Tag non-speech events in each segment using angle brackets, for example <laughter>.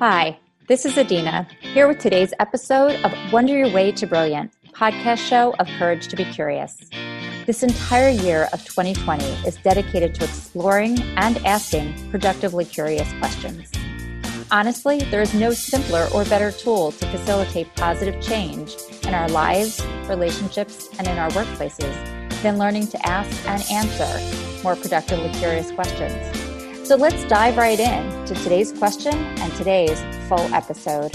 Hi, this is Adina, here with today's episode of Wonder Your Way to Brilliant, podcast show of Courage to be Curious. This entire year of 2020 is dedicated to exploring and asking productively curious questions. Honestly, there is no simpler or better tool to facilitate positive change in our lives, relationships, and in our workplaces than learning to ask and answer more productively curious questions. So let's dive right in to today's question and today's full episode.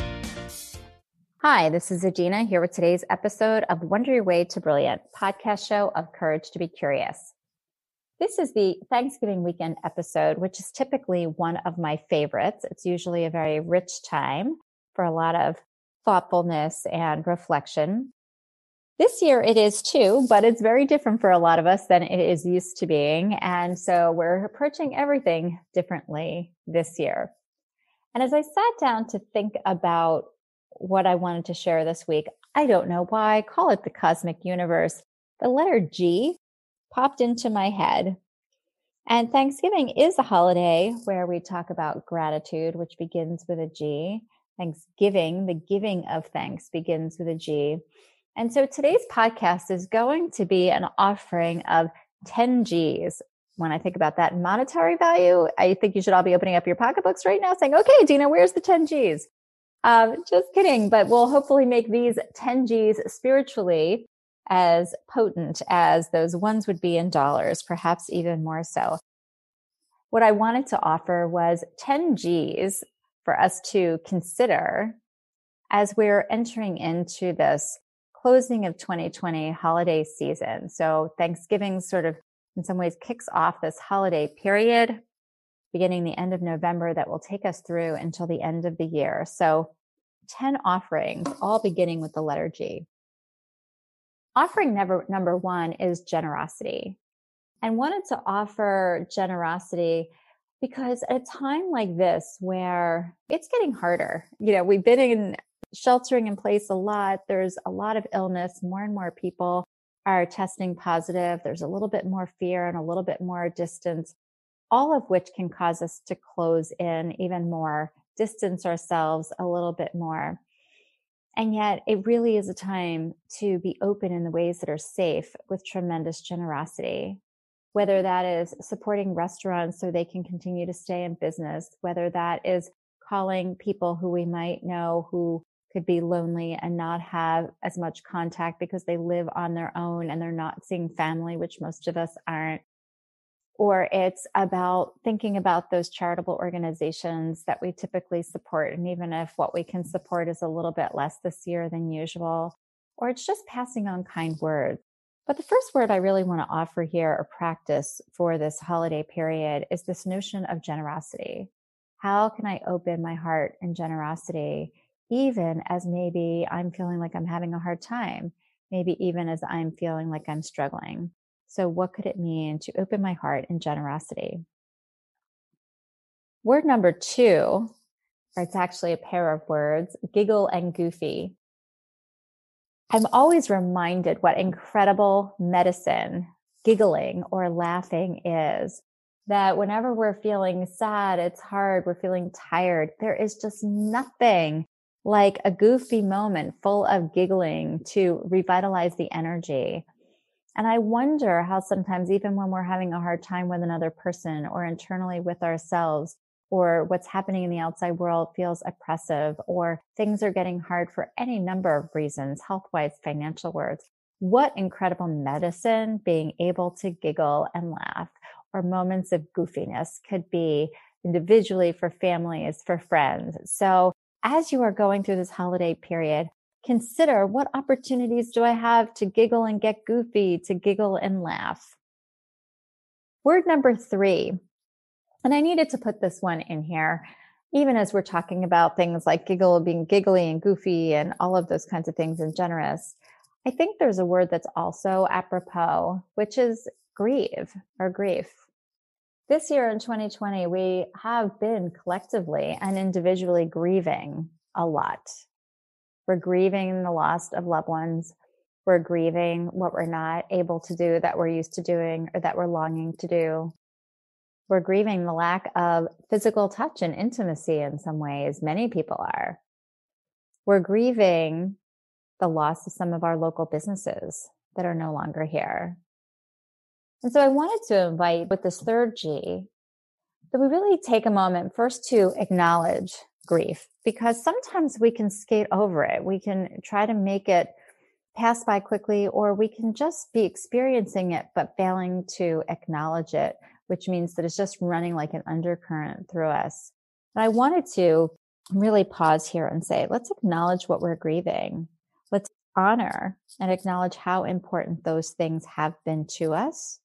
Hi, this is Adina here with today's episode of Wonder Your Way to Brilliant, podcast show of Courage to be Curious. This is the Thanksgiving weekend episode, which is typically one of my favorites. It's usually a very rich time for a lot of thoughtfulness and reflection. This year it is too, but it's very different for a lot of us than it is used to being. And so we're approaching everything differently this year. And as I sat down to think about what I wanted to share this week, I don't know why I call it the cosmic universe. The letter G popped into my head. And Thanksgiving is a holiday where we talk about gratitude, which begins with a G. Thanksgiving, the giving of thanks begins with a G. And so today's podcast is going to be an offering of 10 G's. When I think about that monetary value, I think you should all be opening up your pocketbooks right now saying, okay, Dina, where's the 10 G's? Um, just kidding, but we'll hopefully make these 10 G's spiritually as potent as those ones would be in dollars, perhaps even more so. What I wanted to offer was 10 G's for us to consider as we're entering into this closing of 2020 holiday season. So Thanksgiving sort of in some ways kicks off this holiday period beginning the end of November that will take us through until the end of the year. So 10 offerings, all beginning with the letter G. Offering number, number one is generosity. And wanted to offer generosity because at a time like this where it's getting harder, you know, we've been in sheltering in place a lot. There's a lot of illness. More and more people are testing positive. There's a little bit more fear and a little bit more distance, all of which can cause us to close in even more, distance ourselves a little bit more. And yet it really is a time to be open in the ways that are safe with tremendous generosity. Whether that is supporting restaurants so they can continue to stay in business, whether that is calling people who we might know who could be lonely and not have as much contact because they live on their own and they're not seeing family, which most of us aren't. Or it's about thinking about those charitable organizations that we typically support. And even if what we can support is a little bit less this year than usual, or it's just passing on kind words. But the first word I really want to offer here or practice for this holiday period is this notion of generosity. How can I open my heart in generosity even as maybe I'm feeling like I'm having a hard time, maybe even as I'm feeling like I'm struggling. So, what could it mean to open my heart in generosity? Word number two, or it's actually a pair of words giggle and goofy. I'm always reminded what incredible medicine giggling or laughing is. That whenever we're feeling sad, it's hard, we're feeling tired, there is just nothing like a goofy moment full of giggling to revitalize the energy. And I wonder how sometimes, even when we're having a hard time with another person or internally with ourselves, or what's happening in the outside world feels oppressive, or things are getting hard for any number of reasons, health wise, financial words. What incredible medicine being able to giggle and laugh or moments of goofiness could be individually for families, for friends. So as you are going through this holiday period, consider what opportunities do I have to giggle and get goofy, to giggle and laugh. Word number three, and I needed to put this one in here, even as we're talking about things like giggle being giggly and goofy and all of those kinds of things and generous. I think there's a word that's also apropos, which is grieve or grief this year in 2020, we have been collectively and individually grieving a lot. We're grieving the loss of loved ones. We're grieving what we're not able to do that we're used to doing or that we're longing to do. We're grieving the lack of physical touch and intimacy in some ways. Many people are. We're grieving the loss of some of our local businesses that are no longer here. And so I wanted to invite with this third G that we really take a moment first to acknowledge grief because sometimes we can skate over it. We can try to make it pass by quickly, or we can just be experiencing it, but failing to acknowledge it, which means that it's just running like an undercurrent through us. And I wanted to really pause here and say, let's acknowledge what we're grieving. Let's honor and acknowledge how important those things have been to us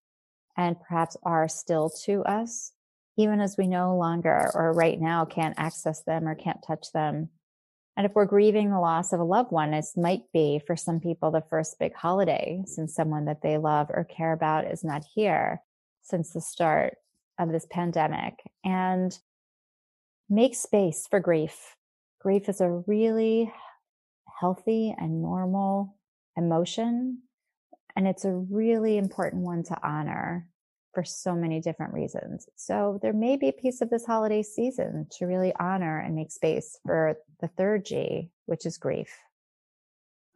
and perhaps are still to us, even as we no longer or right now can't access them or can't touch them. And if we're grieving the loss of a loved one, this might be for some people the first big holiday since someone that they love or care about is not here since the start of this pandemic. And make space for grief. Grief is a really healthy and normal emotion. And it's a really important one to honor for so many different reasons. So there may be a piece of this holiday season to really honor and make space for the third G, which is grief.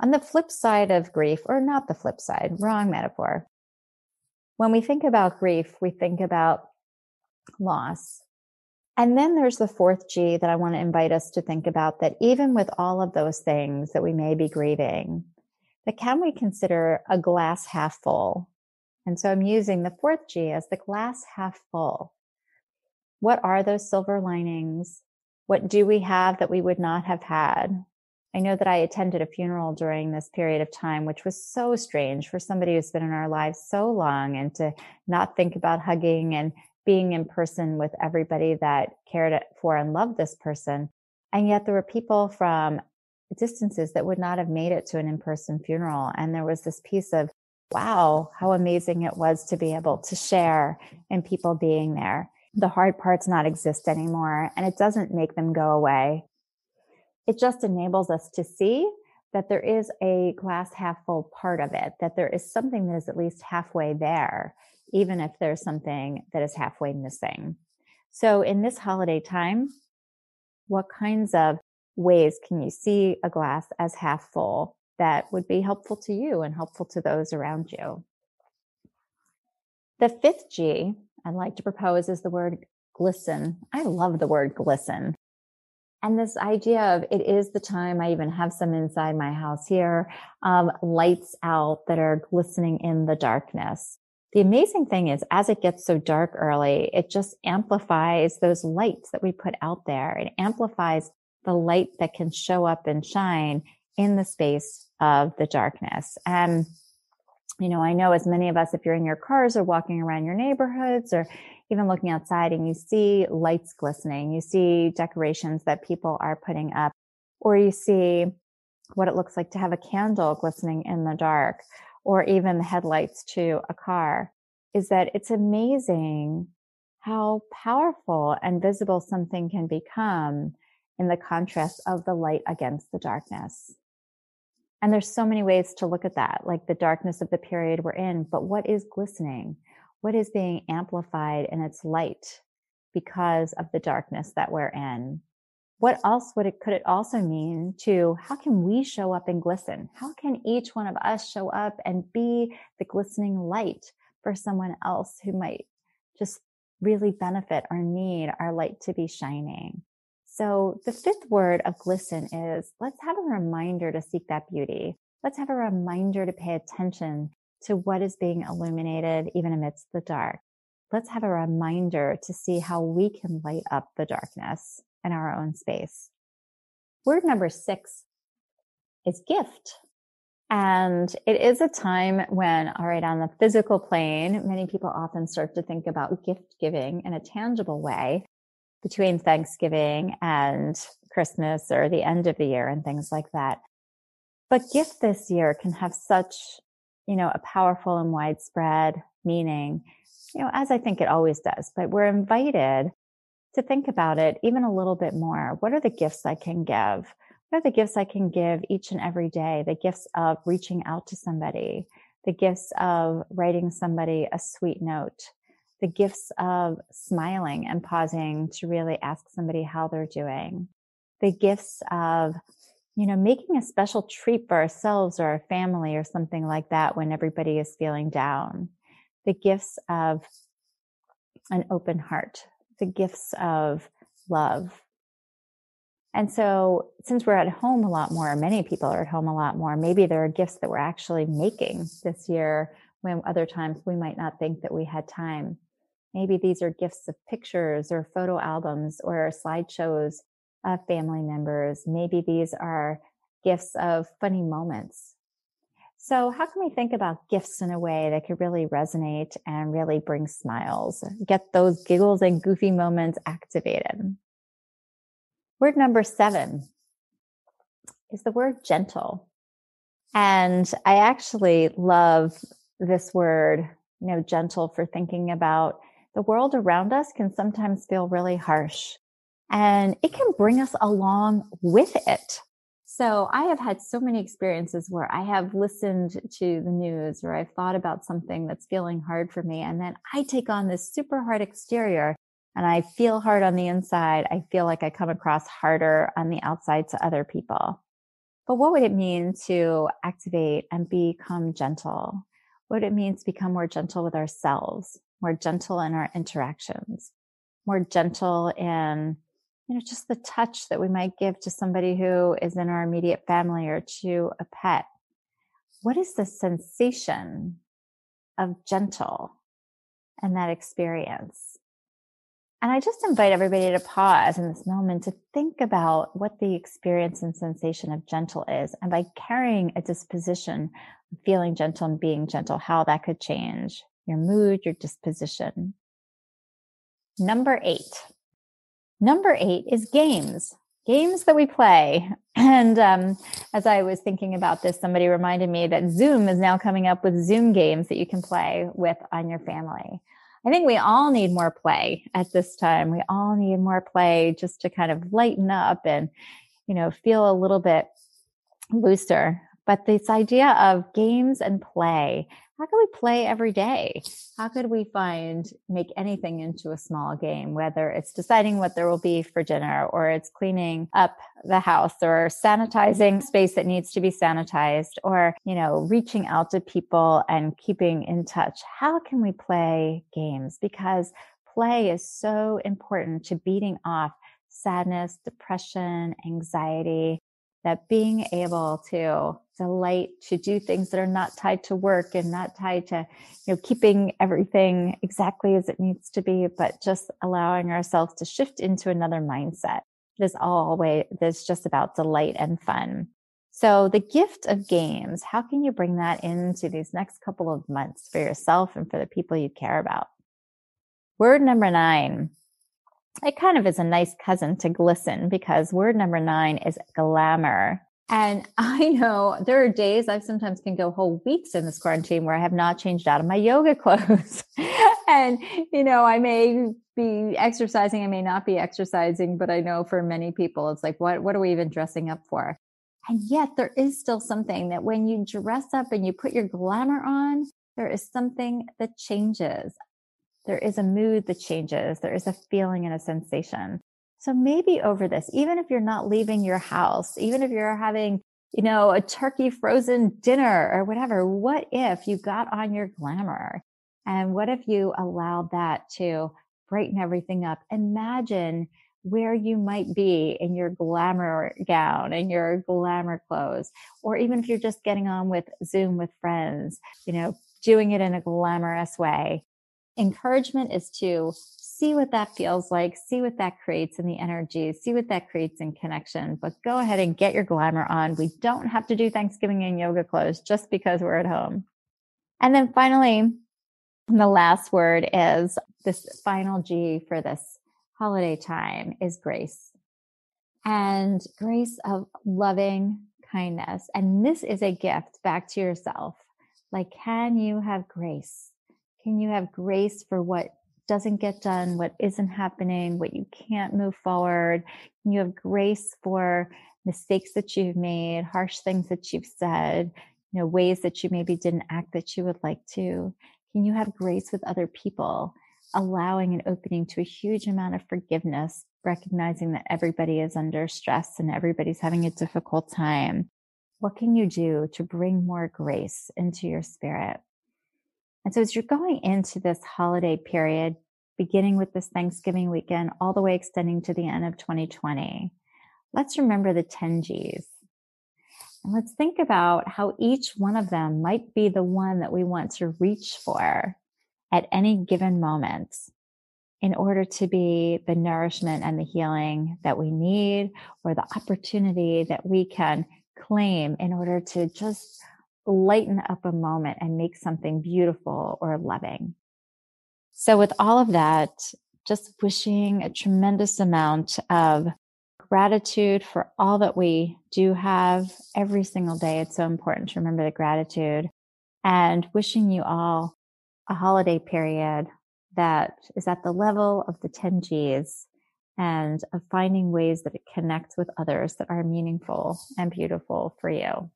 On the flip side of grief, or not the flip side, wrong metaphor. When we think about grief, we think about loss. And then there's the fourth G that I want to invite us to think about that even with all of those things that we may be grieving, that can we consider a glass half full? And so I'm using the fourth G as the glass half full. What are those silver linings? What do we have that we would not have had? I know that I attended a funeral during this period of time, which was so strange for somebody who's been in our lives so long and to not think about hugging and being in person with everybody that cared for and loved this person. And yet there were people from distances that would not have made it to an in-person funeral. And there was this piece of, wow, how amazing it was to be able to share and people being there. The hard parts not exist anymore and it doesn't make them go away. It just enables us to see that there is a glass half full part of it, that there is something that is at least halfway there even if there's something that is halfway missing. So in this holiday time, what kinds of ways can you see a glass as half full that would be helpful to you and helpful to those around you? The fifth G I'd like to propose is the word glisten. I love the word glisten. And this idea of it is the time, I even have some inside my house here, um, lights out that are glistening in the darkness the amazing thing is as it gets so dark early, it just amplifies those lights that we put out there. It amplifies the light that can show up and shine in the space of the darkness. And, you know, I know as many of us, if you're in your cars or walking around your neighborhoods or even looking outside and you see lights glistening, you see decorations that people are putting up, or you see what it looks like to have a candle glistening in the dark or even the headlights to a car is that it's amazing how powerful and visible something can become in the contrast of the light against the darkness. And there's so many ways to look at that, like the darkness of the period we're in, but what is glistening? What is being amplified in its light because of the darkness that we're in? what else would it could it also mean to how can we show up and glisten how can each one of us show up and be the glistening light for someone else who might just really benefit or need our light to be shining so the fifth word of glisten is let's have a reminder to seek that beauty let's have a reminder to pay attention to what is being illuminated even amidst the dark let's have a reminder to see how we can light up the darkness in our own space. Word number six is gift. And it is a time when, all right, on the physical plane, many people often start to think about gift giving in a tangible way between Thanksgiving and Christmas or the end of the year and things like that. But gift this year can have such, you know, a powerful and widespread meaning, you know, as I think it always does. But we're invited to think about it even a little bit more. What are the gifts I can give? What are the gifts I can give each and every day? The gifts of reaching out to somebody, the gifts of writing somebody a sweet note, the gifts of smiling and pausing to really ask somebody how they're doing, the gifts of, you know, making a special treat for ourselves or our family or something like that when everybody is feeling down, the gifts of an open heart, the gifts of love. And so, since we're at home a lot more, many people are at home a lot more, maybe there are gifts that we're actually making this year when other times we might not think that we had time. Maybe these are gifts of pictures or photo albums or slideshows of family members. Maybe these are gifts of funny moments. So, how can we think about gifts in a way that could really resonate and really bring smiles, get those giggles and goofy moments activated? Word number seven is the word gentle. And I actually love this word, you know, gentle for thinking about the world around us can sometimes feel really harsh and it can bring us along with it. So I have had so many experiences where I have listened to the news or I've thought about something that's feeling hard for me. And then I take on this super hard exterior and I feel hard on the inside. I feel like I come across harder on the outside to other people. But what would it mean to activate and become gentle? What it mean to become more gentle with ourselves, more gentle in our interactions, more gentle in, you know, just the touch that we might give to somebody who is in our immediate family or to a pet. What is the sensation of gentle and that experience? And I just invite everybody to pause in this moment to think about what the experience and sensation of gentle is. And by carrying a disposition of feeling gentle and being gentle, how that could change your mood, your disposition. Number eight. Number eight is games, games that we play. <clears throat> And um, as I was thinking about this, somebody reminded me that Zoom is now coming up with Zoom games that you can play with on your family. I think we all need more play at this time. We all need more play just to kind of lighten up and, you know, feel a little bit looser. But this idea of games and play, how can we play every day? How could we find, make anything into a small game, whether it's deciding what there will be for dinner or it's cleaning up the house or sanitizing space that needs to be sanitized or, you know, reaching out to people and keeping in touch? How can we play games? Because play is so important to beating off sadness, depression, anxiety, that being able to delight to do things that are not tied to work and not tied to you know keeping everything exactly as it needs to be but just allowing ourselves to shift into another mindset. It is always that's just about delight and fun. So the gift of games how can you bring that into these next couple of months for yourself and for the people you care about? Word number nine it kind of is a nice cousin to glisten because word number nine is glamour. And <laughs> I know there are days I sometimes can go whole weeks in this quarantine where I have not changed out of my <laughs> yoga clothes. <laughs> and, you know, I may be exercising, I may not be exercising, but I know for many people, it's like, what, what are we even dressing up for? And yet there is still something that when you dress up and you put your glamour on, there is something that changes there is a mood that changes. There is a feeling and a sensation. So maybe over this, even if you're not leaving your house, even if you're having, you know, a turkey frozen dinner or whatever, what if you got on your glamour? And what if you allowed that to brighten everything up? Imagine where you might be in your glamour gown and your glamour clothes, or even if you're just getting on with Zoom with friends, you know, doing it in a glamorous way encouragement is to see what that feels like, see what that creates in the energy, see what that creates in connection. But go ahead and get your glamour on. We don't have to do Thanksgiving in yoga clothes just because we're at home. And then finally, the last word is this final G for this holiday time is grace. And grace of loving kindness. And this is a gift back to yourself. Like, can you have grace? Can you have grace for what doesn't get done, what isn't happening, what you can't move forward? Can you have grace for mistakes that you've made, harsh things that you've said, you know, ways that you maybe didn't act that you would like to? Can you have grace with other people? allowing and opening to a huge amount of forgiveness, recognizing that everybody is under stress and everybody's having a difficult time. What can you do to bring more grace into your spirit? And so as you're going into this holiday period, beginning with this Thanksgiving weekend, all the way extending to the end of 2020, let's remember the 10 G's. And let's think about how each one of them might be the one that we want to reach for at any given moment in order to be the nourishment and the healing that we need or the opportunity that we can claim in order to just lighten up a moment and make something beautiful or loving. So, with all of that, just wishing a tremendous amount of gratitude for all that we do have every single day. It's so important to remember the gratitude and wishing you all a holiday period that is at the level of the 10 G's and of finding ways that it connects with others that are meaningful and beautiful for you.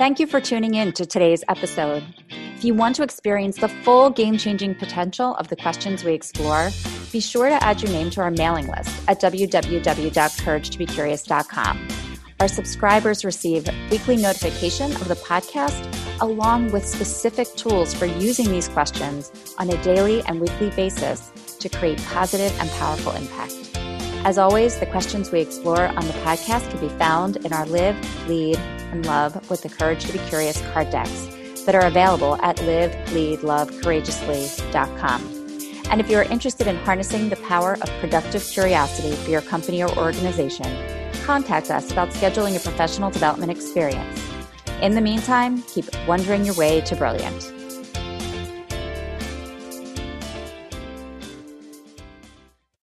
Thank you for tuning in to today's episode. If you want to experience the full game changing potential of the questions we explore, be sure to add your name to our mailing list at www.couragetobecurious.com. Our subscribers receive weekly notification of the podcast along with specific tools for using these questions on a daily and weekly basis to create positive and powerful impact. As always, the questions we explore on the podcast can be found in our Live, Lead, and Love with the Courage to Be Curious card decks that are available at liveleadlovecourageously.com. And if you are interested in harnessing the power of productive curiosity for your company or organization, contact us about scheduling a professional development experience. In the meantime, keep wondering your way to brilliant.